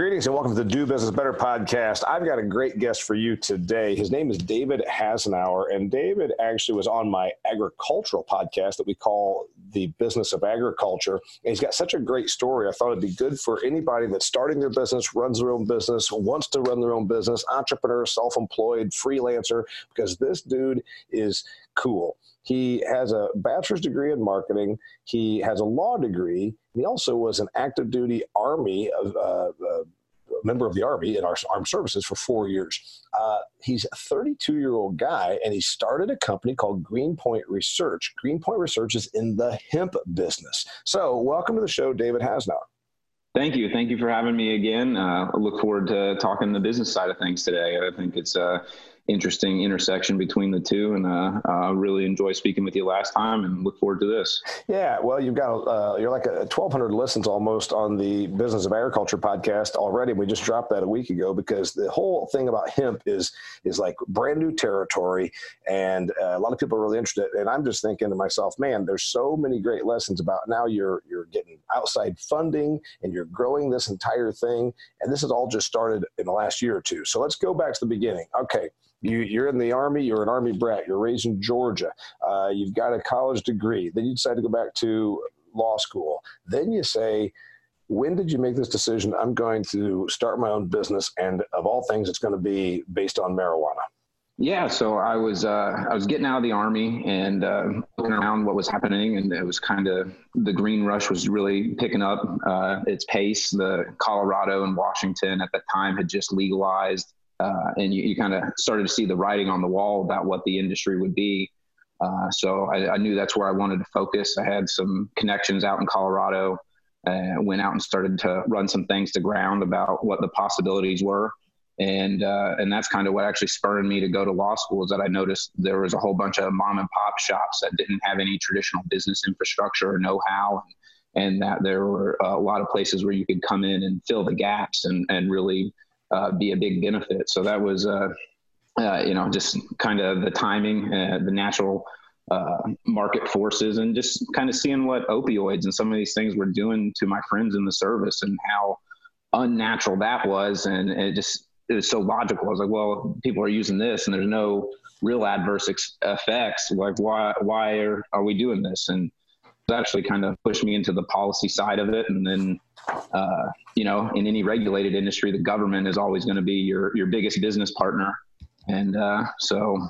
Greetings and welcome to the Do Business Better podcast. I've got a great guest for you today. His name is David Hasenauer, and David actually was on my agricultural podcast that we call The Business of Agriculture. And he's got such a great story. I thought it'd be good for anybody that's starting their business, runs their own business, wants to run their own business, entrepreneur, self employed, freelancer, because this dude is cool. He has a bachelor's degree in marketing. He has a law degree. He also was an active duty Army uh, uh, member of the Army in our armed services for four years. Uh, he's a 32 year old guy, and he started a company called Greenpoint Research. Greenpoint Research is in the hemp business. So, welcome to the show, David Hasenauer. Thank you. Thank you for having me again. Uh, I look forward to talking the business side of things today. I think it's uh, interesting intersection between the two. And uh, uh, really enjoy speaking with you last time and look forward to this. Yeah, well, you've got, uh, you're like a 1,200 listens almost on the Business of Agriculture podcast already. We just dropped that a week ago because the whole thing about hemp is, is like brand new territory. And uh, a lot of people are really interested. And I'm just thinking to myself, man, there's so many great lessons about now you're, you're getting outside funding and you're growing this entire thing. And this has all just started in the last year or two. So let's go back to the beginning. Okay you, you're in the Army, you're an Army brat, you're raised in Georgia, uh, you've got a college degree, then you decide to go back to law school. Then you say, when did you make this decision? I'm going to start my own business, and of all things, it's going to be based on marijuana. Yeah, so I was uh, I was getting out of the army and uh, looking around what was happening, and it was kind of the green rush was really picking up uh, its pace. The Colorado and Washington at the time had just legalized uh, and you, you kind of started to see the writing on the wall about what the industry would be. Uh, so I, I, knew that's where I wanted to focus. I had some connections out in Colorado, and went out and started to run some things to ground about what the possibilities were. And uh, and that's kind of what actually spurred me to go to law school. Is that I noticed there was a whole bunch of mom and pop shops that didn't have any traditional business infrastructure or know-how, and, and that there were a lot of places where you could come in and fill the gaps and and really uh, be a big benefit. So that was, uh, uh, you know, just kind of the timing, uh, the natural uh, market forces, and just kind of seeing what opioids and some of these things were doing to my friends in the service and how unnatural that was. And it just, it was so logical. I was like, well, people are using this and there's no real adverse ex- effects. Like, why, why are, are we doing this? And it actually kind of pushed me into the policy side of it. And then, uh, you know, in any regulated industry, the government is always going to be your, your biggest business partner. And uh, so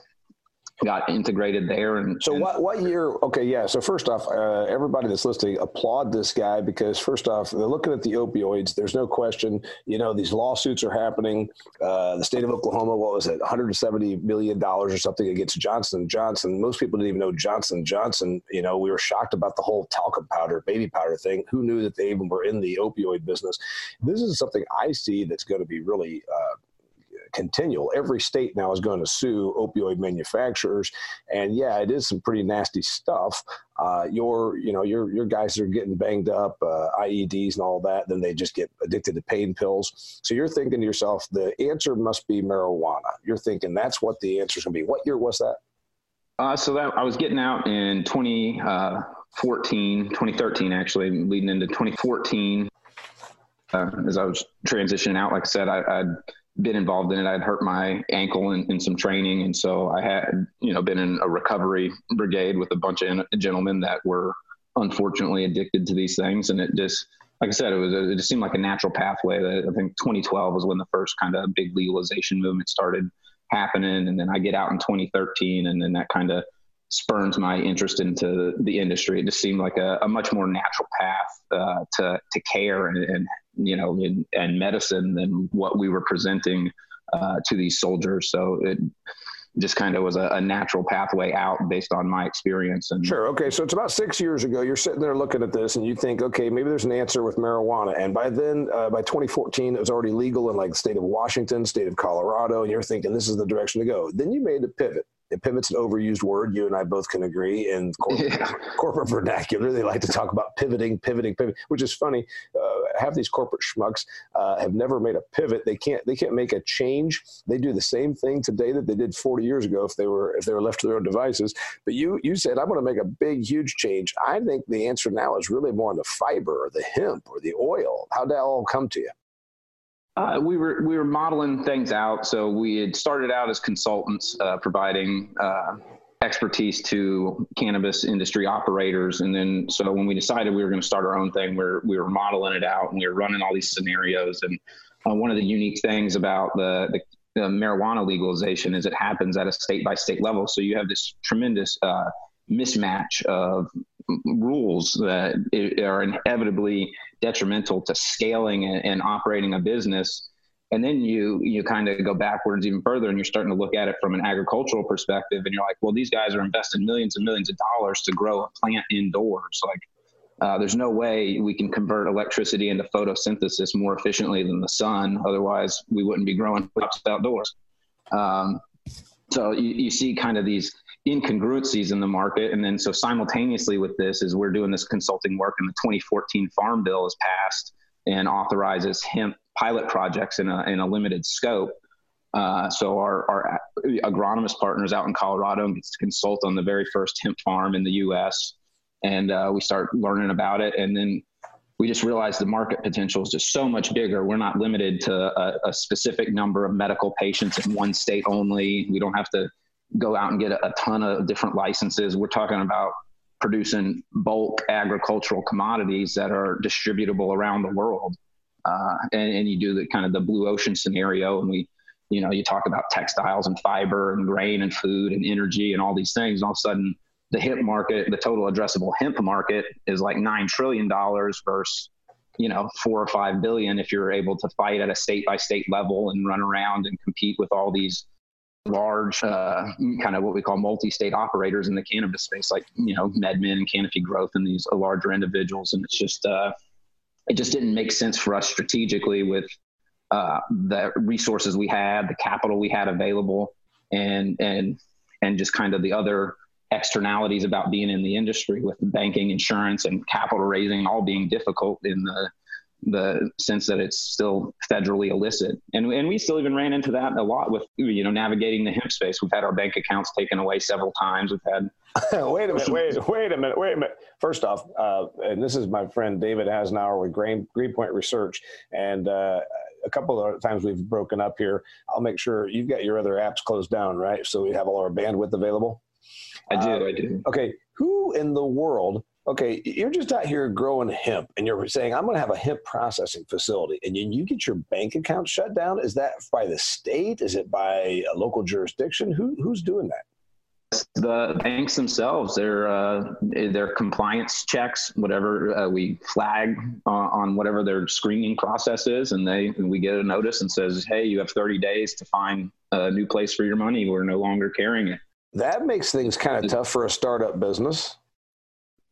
got integrated there. And so, and what what year? Okay, yeah. So first off, uh, everybody that's listening, applaud this guy because first off, they're looking at the opioids. There's no question. You know, these lawsuits are happening. Uh, the state of Oklahoma, what was it, 170 million dollars or something against Johnson Johnson. Most people didn't even know Johnson Johnson. You know, we were shocked about the whole talcum powder, baby powder thing. Who knew that they even were in the opioid business? This is something I see that's going to be really. Uh, continual. Every state now is going to sue opioid manufacturers, and yeah, it is some pretty nasty stuff. Uh, your, you know, your your guys are getting banged up, uh, IEDs and all that. Then they just get addicted to pain pills. So you're thinking to yourself, the answer must be marijuana. You're thinking that's what the answer is going to be. What year was that? Uh, so that I was getting out in 2014, 2013, actually, leading into 2014. Uh, as I was transitioning out, like I said, I, I'd been involved in it. I'd hurt my ankle in, in, some training, and so I had, you know, been in a recovery brigade with a bunch of gentlemen that were unfortunately addicted to these things, and it just, like I said, it was it just seemed like a natural pathway. That I think 2012 was when the first kind of big legalization movement started happening, and then I get out in 2013, and then that kind of spurns my interest into the industry. It just seemed like a, a much more natural path uh, to to care and, and you know in, and medicine than what we were presenting uh, to these soldiers. So it just kind of was a, a, natural pathway out based on my experience. And sure, okay, so it's about six years ago. You're sitting there looking at this, and you think, okay, maybe there's an answer with marijuana. And by then, uh, by 2014, it was already legal in like the state of Washington, state of Colorado, and you're thinking this is the direction to go. Then you made a pivot pivot's an overused word. You and I both can agree. In corporate, yeah. corporate vernacular, they like to talk about pivoting, pivoting, pivoting, which is funny. Uh, have these corporate schmucks uh, have never made a pivot. They can't. They can't make a change. They do the same thing today that they did 40 years ago if they were if they were left to their own devices. But you you said I'm going to make a big huge change. I think the answer now is really more on the fiber or the hemp or the oil. How'd that all come to you? Uh, we were we were modeling things out. So we had started out as consultants, uh, providing uh, expertise to cannabis industry operators, and then so when we decided we were going to start our own thing, we we were modeling it out and we were running all these scenarios. And uh, one of the unique things about the, the the marijuana legalization is it happens at a state by state level. So you have this tremendous uh, mismatch of rules that are inevitably detrimental to scaling and, operating a business. And then you you kind of go backwards even further and you're starting to look at it from an agricultural perspective and you're like well these guys are investing millions and millions of dollars to grow a plant indoors. Like uh, there's no way we can convert electricity into photosynthesis more efficiently than the sun. Otherwise we wouldn't be growing crops outdoors. Um, so you, you see kind of these incongruencies in the market. And then so simultaneously with this is we're doing this consulting work and the 2014 Farm Bill is passed and authorizes hemp pilot projects in a, in a limited scope. Uh, so our, our agronomist partners out in Colorado gets to consult on the very first hemp farm in the U.S. And uh, we start learning about it, and then we just realized the market potential is just so much bigger. We're not limited to a, a specific number of medical patients in one state only. We don't have to go out and get a, a ton of different licenses. We're talking about producing bulk agricultural commodities that are distributable around the world. Uh, and, and, you do the kind of the blue ocean scenario, and we, you know, you talk about textiles and fiber and grain and food and energy and all these things. And all of a sudden, the hemp market, the total addressable hemp market, is like nine trillion dollars versus you know four or five billion if you're able to fight at a state by state level and run around and compete with all these large uh, kind of what we call multi-state operators in the cannabis space like you know medmen and canopy growth and these larger individuals. And it's just uh, it just didn't make sense for us strategically with uh, the resources we had the capital we had available and and and just kind of the other externalities about being in the industry with banking insurance and capital raising all being difficult in the the sense that it's still federally illicit. And, and we still even ran into that a lot with, you know, navigating the hemp space. We've had our bank accounts taken away several times. We've had. wait a minute, wait, wait a minute, wait a minute. First off, uh, and this is my friend David Hasenauer with Green, Greenpoint Research. And uh, a couple of times we've broken up here. I'll make sure you've got your other apps closed down, right? So we have all our bandwidth available. I do, uh, I do. Okay. Who in the world okay, you're just out here growing hemp and you're saying, I'm going to have a hemp processing facility and you, you get your bank account shut down. Is that by the state? Is it by a local jurisdiction? Who, who's doing that? the banks themselves their uh, their compliance checks whatever uh, we flag on, on, whatever their screening process is and they and we get a notice and says hey you have 30 days to find a new place for your money we're no longer carrying it that makes things kind of tough for a startup business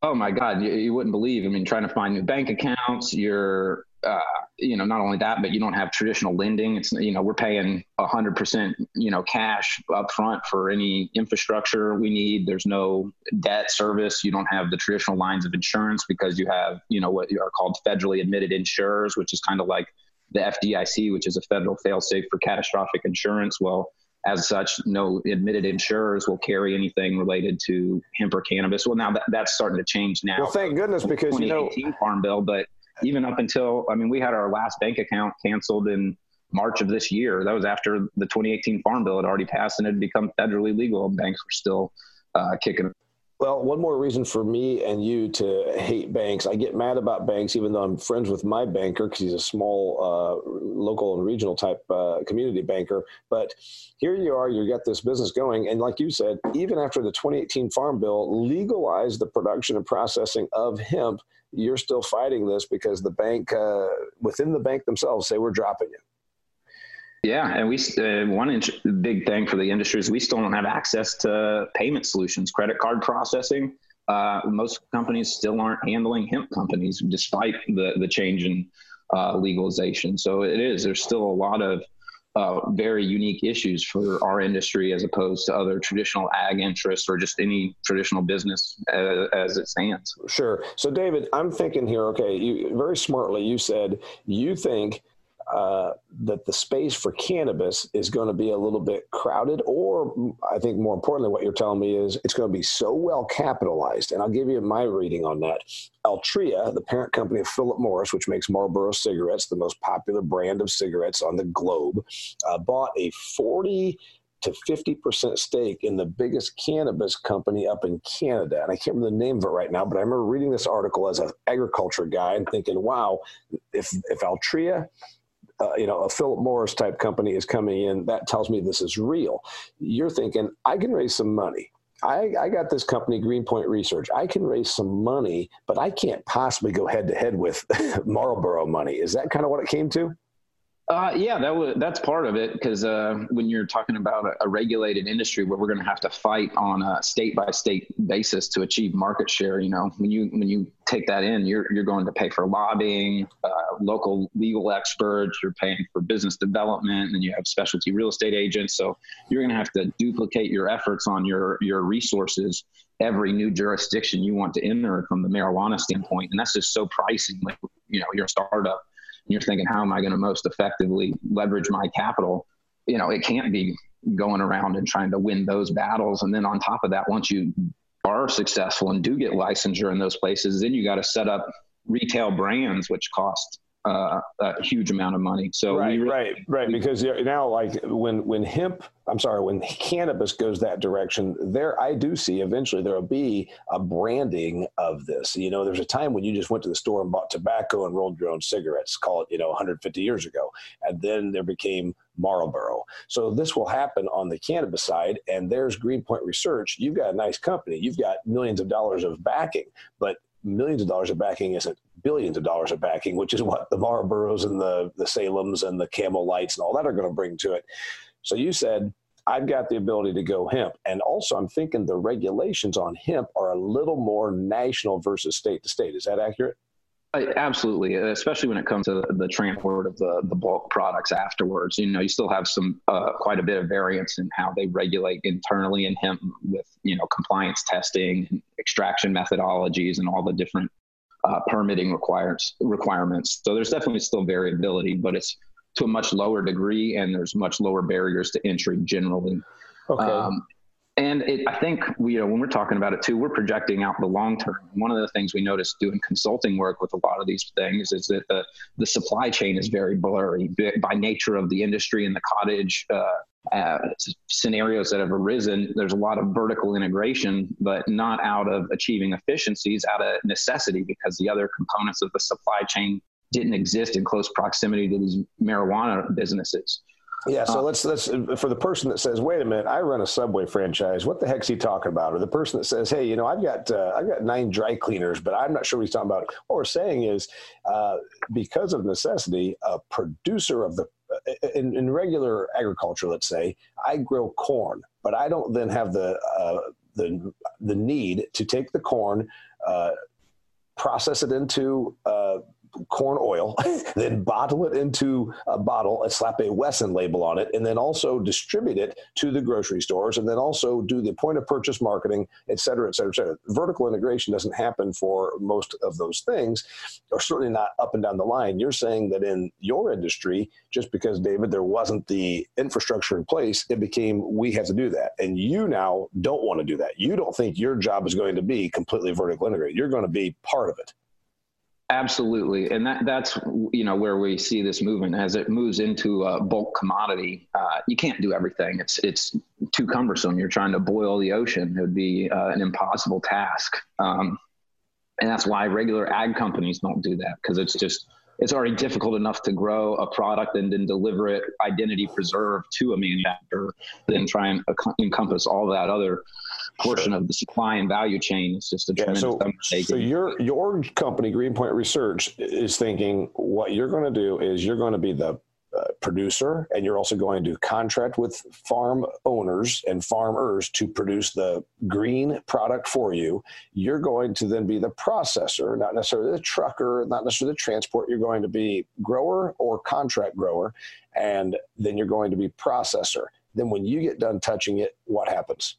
Oh my God, you, you, wouldn't believe. I mean, trying to find new bank accounts. You're, uh, you know, not only that, but you don't have traditional lending. It's, you know, we're paying hundred percent, you know, cash up front for any infrastructure we need. There's no debt service. You don't have the traditional lines of insurance because you have, you know, what are called federally admitted insurers, which is kind of like the FDIC, which is a federal failsafe for catastrophic insurance. Well, as such, no admitted insurers will carry anything related to hemp or cannabis. Well, now that, that's starting to change now. Well, thank goodness because you know Farm Bill, but even up until I mean, we had our last bank account canceled in March of this year. That was after the 2018 Farm Bill had already passed and had become federally legal. Banks were still uh, kicking well, one more reason for me and you to hate banks. I get mad about banks, even though I'm friends with my banker because he's a small, uh, local and regional type uh, community banker. But here you are, you got this business going. And like you said, even after the 2018 Farm Bill legalized the production and processing of hemp, you're still fighting this because the bank, uh, within the bank themselves, say we're dropping you. Yeah, and we uh, one big thing for the industry is we still don't have access to payment solutions, credit card processing. Uh, most companies still aren't handling hemp companies, despite the the change in uh, legalization. So it is there's still a lot of uh, very unique issues for our industry as opposed to other traditional ag interests or just any traditional business as, as it stands. Sure. So, David, I'm thinking here. Okay, you very smartly you said you think uh, that the space for cannabis is going to be a little bit crowded, or I think more importantly, what you're telling me is it's going to be so well capitalized. And I'll give you my reading on that. Altria, the parent company of Philip Morris, which makes Marlboro cigarettes, the most popular brand of cigarettes on the globe, uh, bought a 40 to 50% stake in the biggest cannabis company up in Canada. And I can't remember the name of it right now, but I remember reading this article as an agriculture guy and thinking, wow, if, if Altria uh, you know, a Philip Morris type company is coming in, that tells me this is real. You're thinking, I can raise some money. I, I got this company, Greenpoint Research. I can raise some money, but I can't possibly go head to head with Marlboro money. Is that kind of what it came to? Uh, yeah, that was that's part of it because uh, when you're talking about a, a regulated industry where we're going to have to fight on a state by state basis to achieve market share, you know, when you when you take that in, you're you're going to pay for lobbying, uh, local legal experts, you're paying for business development, and you have specialty real estate agents. So you're going to have to duplicate your efforts on your your resources every new jurisdiction you want to enter from the marijuana standpoint, and that's just so pricing. Like you know, your startup you're thinking, how am I going to most effectively leverage my capital? You know, it can't be going around and trying to win those battles. And then on top of that, once you are successful and do get licensure in those places, then you got to set up retail brands, which cost uh, a huge amount of money. So right, really, right, right. Because now, like when when hemp, I'm sorry, when cannabis goes that direction, there I do see eventually there will be a branding of this. You know, there's a time when you just went to the store and bought tobacco and rolled your own cigarettes. Call it, you know, 150 years ago, and then there became Marlboro. So this will happen on the cannabis side, and there's Greenpoint Research. You've got a nice company. You've got millions of dollars of backing, but millions of dollars of backing isn't billions of dollars of backing, which is what the Marlboros and the, the Salems and the Camel Lights and all that are going to bring to it. So you said, I've got the ability to go hemp. And also, I'm thinking the regulations on hemp are a little more national versus state to state. Is that accurate? Absolutely, especially when it comes to the transport of the, the bulk products afterwards. You know, you still have some uh, quite a bit of variance in how they regulate internally in hemp with you know compliance testing, extraction methodologies, and all the different uh, permitting requirements requirements. So there's definitely still variability, but it's to a much lower degree, and there's much lower barriers to entry generally. Okay. Um, and it, I think we, you know, when we're talking about it too, we're projecting out the long term. One of the things we notice doing consulting work with a lot of these things is that the, the supply chain is very blurry by nature of the industry and the cottage uh, uh, scenarios that have arisen. There's a lot of vertical integration, but not out of achieving efficiencies, out of necessity because the other components of the supply chain didn't exist in close proximity to these marijuana businesses. Yeah, so uh, let's let's for the person that says, "Wait a minute, I run a Subway franchise. What the heck's he talking about?" Or the person that says, "Hey, you know, I've got uh, I've got nine dry cleaners, but I'm not sure what he's talking about." What we're saying is, uh, because of necessity, a producer of the uh, in, in, regular agriculture, let's say, I grow corn, but I don't then have the uh, the the need to take the corn, uh, process it into corn oil, then bottle it into a bottle and slap a Wesson label on it, and then also distribute it to the grocery stores, and then also do the point of purchase marketing, et cetera, et cetera, et cetera. Vertical integration doesn't happen for most of those things, or certainly not up and down the line. You're saying that in your industry, just because, David, there wasn't the infrastructure in place, it became we have to do that. And you now don't want to do that. You don't think your job is going to be completely vertical integrated. You're going to be part of it. Absolutely, and that that's you know where we see this movement as it moves into a bulk commodity. Uh, you can't do everything; it's it's too cumbersome. You're trying to boil the ocean; it would be uh, an impossible task. Um, and that's why regular ag companies don't do that because it's just it's already difficult enough to grow a product and then deliver it identity preserved to a manufacturer, then try and encompass all that other portion of the supply and value chain. It's just a yeah, tremendous so, undertaking. So your your company, Greenpoint Research, is thinking what you're going to do is you're going to be the uh, producer and you're also going to contract with farm owners and farmers to produce the green product for you. You're going to then be the processor not necessarily the trucker not necessarily the transport. You're going to be grower or contract grower and then you're going to be processor. Then when you get done touching it what happens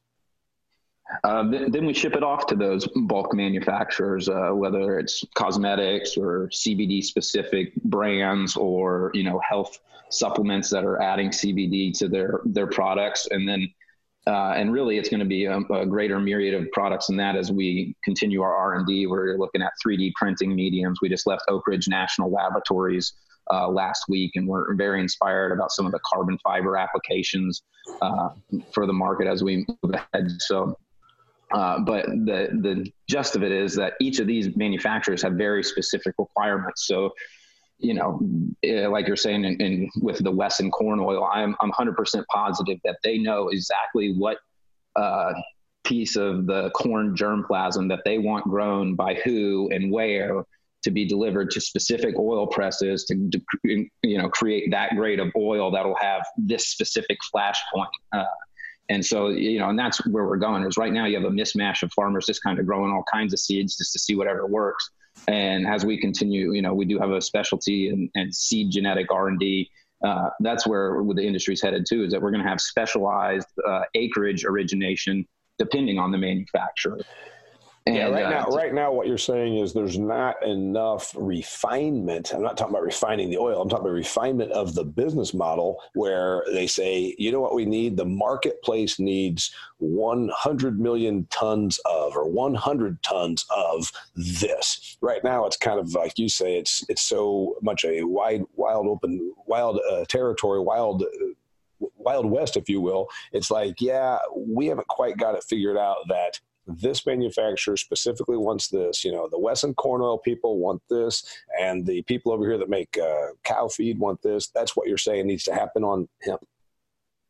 uh, then, we ship it off to those bulk manufacturers, uh, whether it's cosmetics or CBD specific brands or you know health supplements that are adding CBD to their their products, and then uh, and really it's going to be a, a, greater myriad of products than that as we continue our R and D. We're looking at 3D printing mediums. We just left Oak Ridge National Laboratories uh, last week, and we're very inspired about some of the carbon fiber applications uh, for the market as we move ahead. So uh, but the the gist of it is that each of these manufacturers have very specific requirements. So, you know, eh, like you're saying, in, in with the Wesson corn oil, I'm I'm 100% positive that they know exactly what uh, piece of the corn germplasm that they want grown by who and where to be delivered to specific oil presses to, to you know create that grade of oil that'll have this specific flash point. Uh, and so, you know, and that's where we're going is right now you have a mismatch of farmers just kind of growing all kinds of seeds just to see whatever works. And as we continue, you know, we do have a specialty and, and seed genetic R&D. Uh, that's where the industry's headed too, is that we're going to have specialized uh, acreage origination depending on the manufacturer. And, yeah, right uh, now, right now, what you're saying is there's not enough refinement. I'm not talking about refining the oil. I'm talking about refinement of the business model where they say, you know what we need? The marketplace needs 100 million tons of, or 100 tons of this. Right now, it's kind of like you say, it's it's so much a wide, wild, open, wild uh, territory, wild. Uh, Wild West, if you will. It's like, yeah, we haven't quite got it figured out that this manufacturer specifically wants this. You know, the Wesson corn oil people want this, and the people over here that make uh, cow feed want this. That's what you're saying needs to happen on hemp.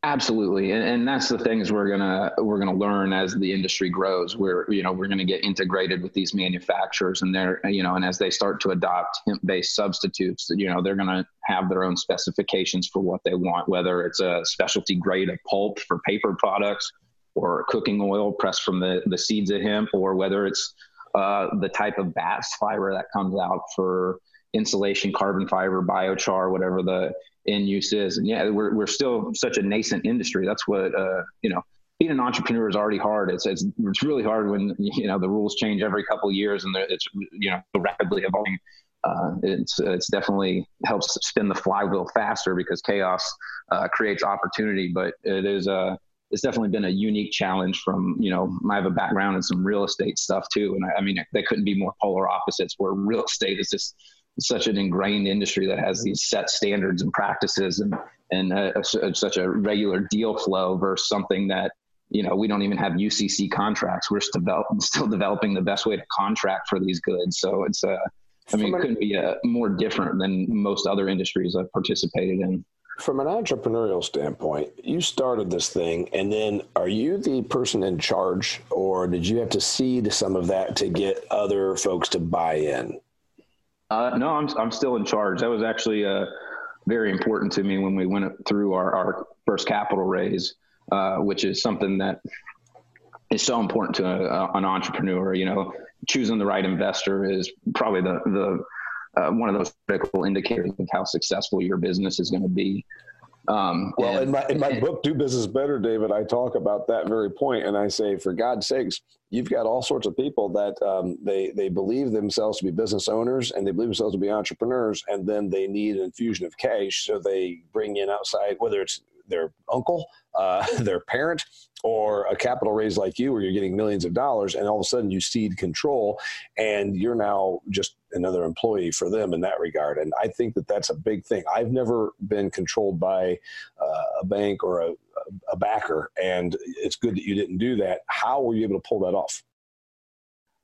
Absolutely, and, and that's the things we're gonna we're gonna learn as the industry grows. We're you know we're gonna get integrated with these manufacturers, and they're you know and as they start to adopt hemp-based substitutes, you know they're gonna have their own specifications for what they want, whether it's a specialty grade of pulp for paper products or cooking oil pressed from the, the seeds of hemp, or whether it's uh, the type of bast fiber that comes out for insulation, carbon fiber, biochar, whatever the end use is. And yeah, we're, we're still such a nascent industry. That's what, uh, you know, being an entrepreneur is already hard. It's, it's, it's really hard when, you know, the rules change every couple years and it's, you know, rapidly evolving. Uh, it's, it's definitely helps spin the flywheel faster because chaos uh, creates opportunity, but it is, uh, it's definitely been a unique challenge from you know i have a background in some real estate stuff too and i, I mean they couldn't be more polar opposites where real estate is just such an ingrained industry that has these set standards and practices and and a, a, such a regular deal flow versus something that you know we don't even have ucc contracts. We're still, develop, still developing the best way to contract for these goods. So it's a uh, I mean, it couldn't be a, uh, more different than most other industries I've participated in from an entrepreneurial standpoint, you started this thing, and then are you the person in charge, or did you have to seed some of that to get other folks to buy in? Uh, no, I'm I'm still in charge. That was actually uh, very important to me when we went through our, our first capital raise, uh, which is something that is so important to a, an entrepreneur. You know, choosing the right investor is probably the the uh, one of those critical indicators of how successful your business is going to be. Um, well, and, in my in my book, "Do Business Better," David, I talk about that very point, and I say, for God's sakes, you've got all sorts of people that um, they they believe themselves to be business owners and they believe themselves to be entrepreneurs, and then they need an infusion of cash, so they bring in outside, whether it's their uncle, uh, their parent, or a capital raise like you, where you're getting millions of dollars, and all of a sudden you cede control, and you're now just another employee for them in that regard. And I think that that's a big thing. I've never been controlled by uh, a bank or a, a backer, and it's good that you didn't do that. How were you able to pull that off?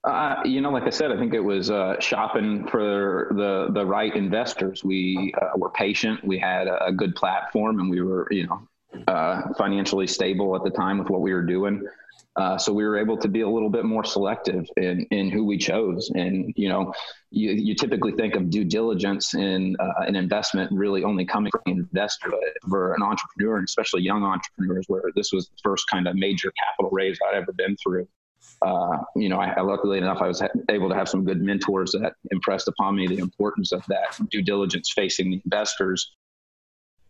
Uh, you know, like I said, I think it was uh, shopping for the the right investors. We uh, were patient. We had a, good platform, and we were, you know, uh, financially stable at the time with what we were doing. Uh, so we were able to be a little bit more selective in, in who we chose. And, you know, you, you typically think of due diligence in uh, an investment really only coming from an investor, but for an entrepreneur, and especially young entrepreneurs, where this was the first kind of major capital raise I'd ever been through. Uh, you know, I, luckily enough, I was ha- able to have some good mentors that impressed upon me the importance of that due diligence facing the investors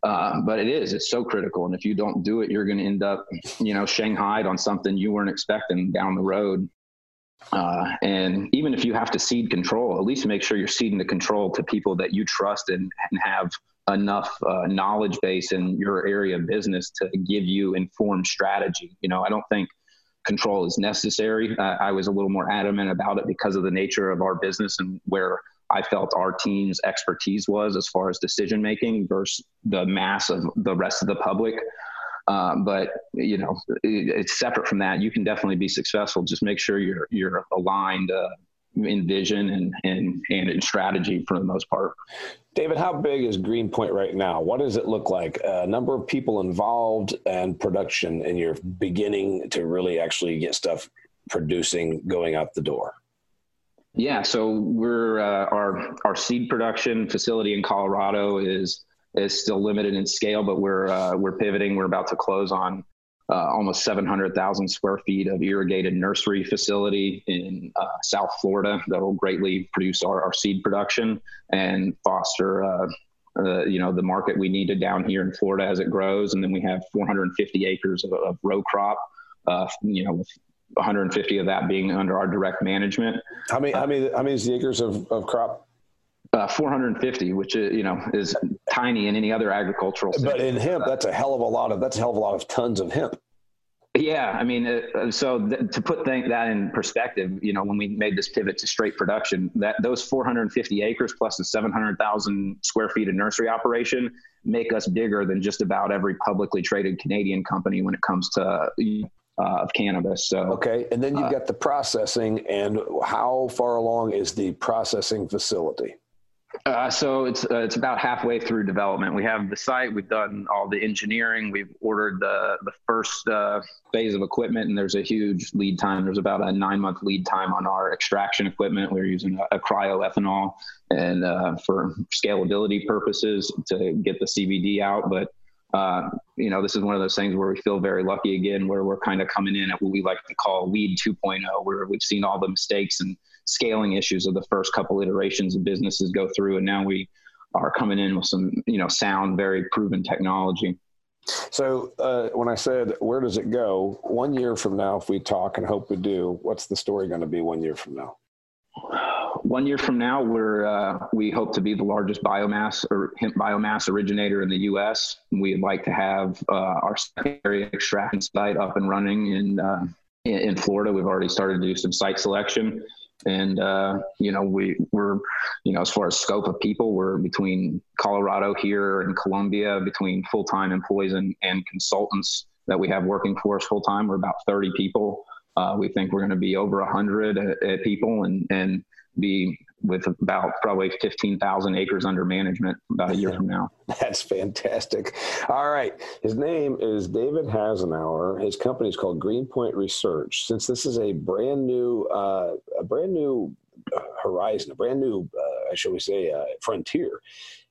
uh, but it is, it's so critical. And if you don't do it, you're going to end up, you know, shanghaied on something you weren't expecting down the road. Uh, and even if you have to cede control, at least make sure you're ceding the control to people that you trust and, and have enough uh, knowledge base in your area of business to give you informed strategy. You know, I don't think control is necessary. Uh, I was a little more adamant about it because of the nature of our business and where I felt our team's expertise was as far as decision making versus the mass of the rest of the public. Um, but you know, it, it's separate from that. You can definitely be successful. Just make sure you're you're aligned uh, in vision and, and and in strategy for the most part. David, how big is Greenpoint right now? What does it look like? A number of people involved and production, and you're beginning to really actually get stuff producing going out the door. Yeah, so we're uh, our our seed production facility in Colorado is is still limited in scale, but we're uh, we're pivoting. We're about to close on uh, almost 700,000 square feet of irrigated nursery facility in uh, South Florida that will greatly produce our, our seed production and foster. Uh, uh, you know the market we needed down here in Florida as it grows, and then we have 450 acres of, of row crop you know, with 150 of that being under our direct management. How many? Uh, how many? How many is the acres of, of crop? Uh, 450, which is, uh, you know is tiny in any other agricultural. But in hemp, that's a hell of a lot of that's a hell of a lot of tons of hemp. Yeah, I mean, uh, so th- to put th- that in perspective, you know, when we made this pivot to straight production, that those 450 acres plus the 700,000 square feet of nursery operation make us bigger than just about every publicly traded Canadian company when it comes to uh, of cannabis. So okay, and then you've uh, got the processing, and how far along is the processing facility? Uh, so it's uh, it's about halfway through development. We have the site. We've done all the engineering. We've ordered the the first uh, phase of equipment, and there's a huge lead time. There's about a nine month lead time on our extraction equipment. We're using a, a cryoethanol and uh, for scalability purposes to get the CBD out, but uh, you know, this is one of those things where we feel very lucky again, where we're kind of coming in at what we like to call weed 2.0, where we've seen all the mistakes and scaling issues of the first couple iterations of businesses go through, and now we are coming in with some, you know, sound, very proven technology. So uh, when I said where does it go, one year from now, if we talk and hope we do, what's the story going to be one year from now? One year from now, we're uh, we hope to be the largest biomass or hemp biomass originator in the U.S. We'd like to have uh, our secondary extraction site up and running in, uh, in, Florida. We've already started to do some site selection, and uh, you know we we're you know as far as scope of people, we're between Colorado here and Colombia, between full time employees and, and consultants that we have working for us full time. We're about 30 people. Uh, we think we're going to be over 100 uh, people, and and be with about probably 15,000 acres under management about a year from now. That's fantastic. All right. His name is David Hasenauer. His company is called Greenpoint Research. Since this is a brand new, uh, a brand new horizon, a brand new, uh, shall we say, uh, frontier,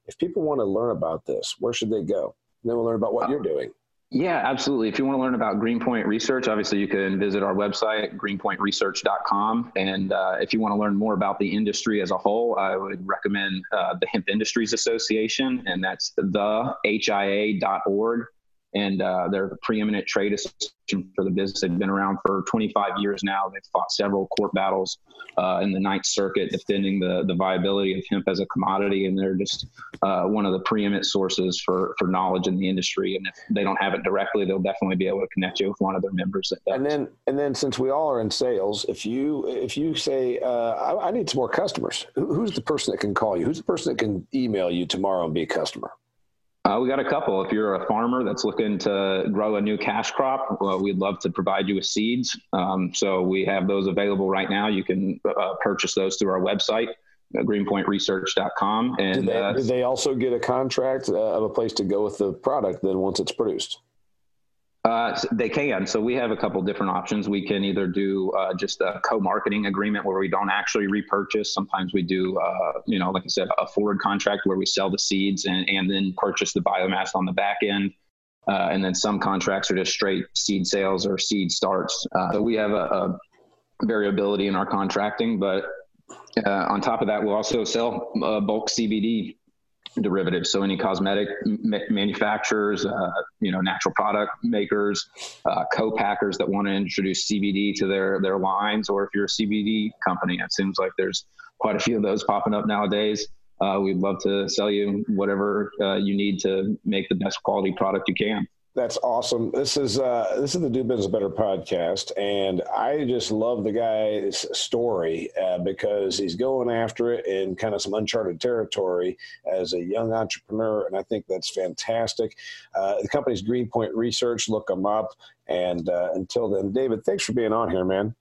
if people want to learn about this, where should they go? And then we'll learn about what you're doing. Yeah, absolutely. If you want to learn about Greenpoint Research, obviously you can visit our website, greenpointresearch.com. And uh, if you want to learn more about the industry as a whole, I would recommend uh, the Hemp Industries Association, and that's the HIA.org and uh, they're a preeminent trade association for the business. They've been around for 25 years now. They've fought several court battles uh, in the Ninth Circuit defending the, the viability of hemp as a commodity, and they're just uh, one of the preeminent sources for, for knowledge in the industry. And if they don't have it directly, they'll definitely be able to connect you with one of their members. and then, and then, since we all are in sales, if you if you say uh, I, I need some more customers, who's the person that can call you? Who's the person that can email you tomorrow and be a customer? Uh, we got a couple. If you're a farmer that's looking to grow a new cash crop, well, we'd love to provide you with seeds. Um, so we have those available right now. You can uh, purchase those through our website, uh, greenpointresearch.com. And do they, uh, do they, also get a contract uh, of a place to go with the product then once it's produced? Uh, they can. So we have a couple different options. We can either do uh, just a co-marketing agreement where we don't actually repurchase. Sometimes we do, uh, you know, like I said, a forward contract where we sell the seeds and, and then purchase the biomass on the back end. Uh, and then some contracts are just straight seed sales or seed starts. Uh, so we have a, a, variability in our contracting, but uh, on top of that, we'll also sell bulk CBD derivatives. So any cosmetic manufacturers, uh, you know, natural product makers, uh, co-packers that want to introduce CBD to their their lines, or if you're a CBD company, it seems like there's quite a few of those popping up nowadays. Uh, we'd love to sell you whatever uh, you need to make the best quality product you can. That's awesome. This is uh, this is the Do Business Better podcast, and I just love the guy's story uh, because he's going after it in kind of some uncharted territory as a young entrepreneur, and I think that's fantastic. Uh, the company's Greenpoint Research. Look them up. And uh, until then, David, thanks for being on here, man.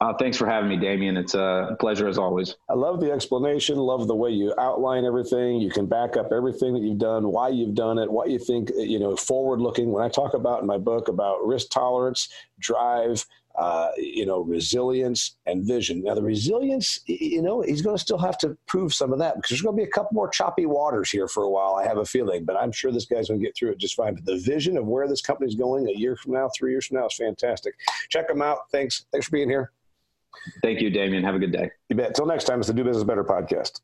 Uh, thanks for having me, Damian. It's a pleasure as always. I love the explanation. Love the way you outline everything. You can back up everything that you've done, why you've done it, what you think, you know, forward looking. When I talk about in my book about risk tolerance, drive, uh, you know, resilience and vision. Now, the resilience, you know, he's going to still have to prove some of that because there's going to be a couple more choppy waters here for a while. I have a feeling, but I'm sure this guy's going to get through it just fine. But the vision of where this company's going a year from now, three years from now is fantastic. Check them out. Thanks. Thanks for being here. Thank you, Damian. Have a good day. You bet. Until next time, it's the Do Business Better podcast.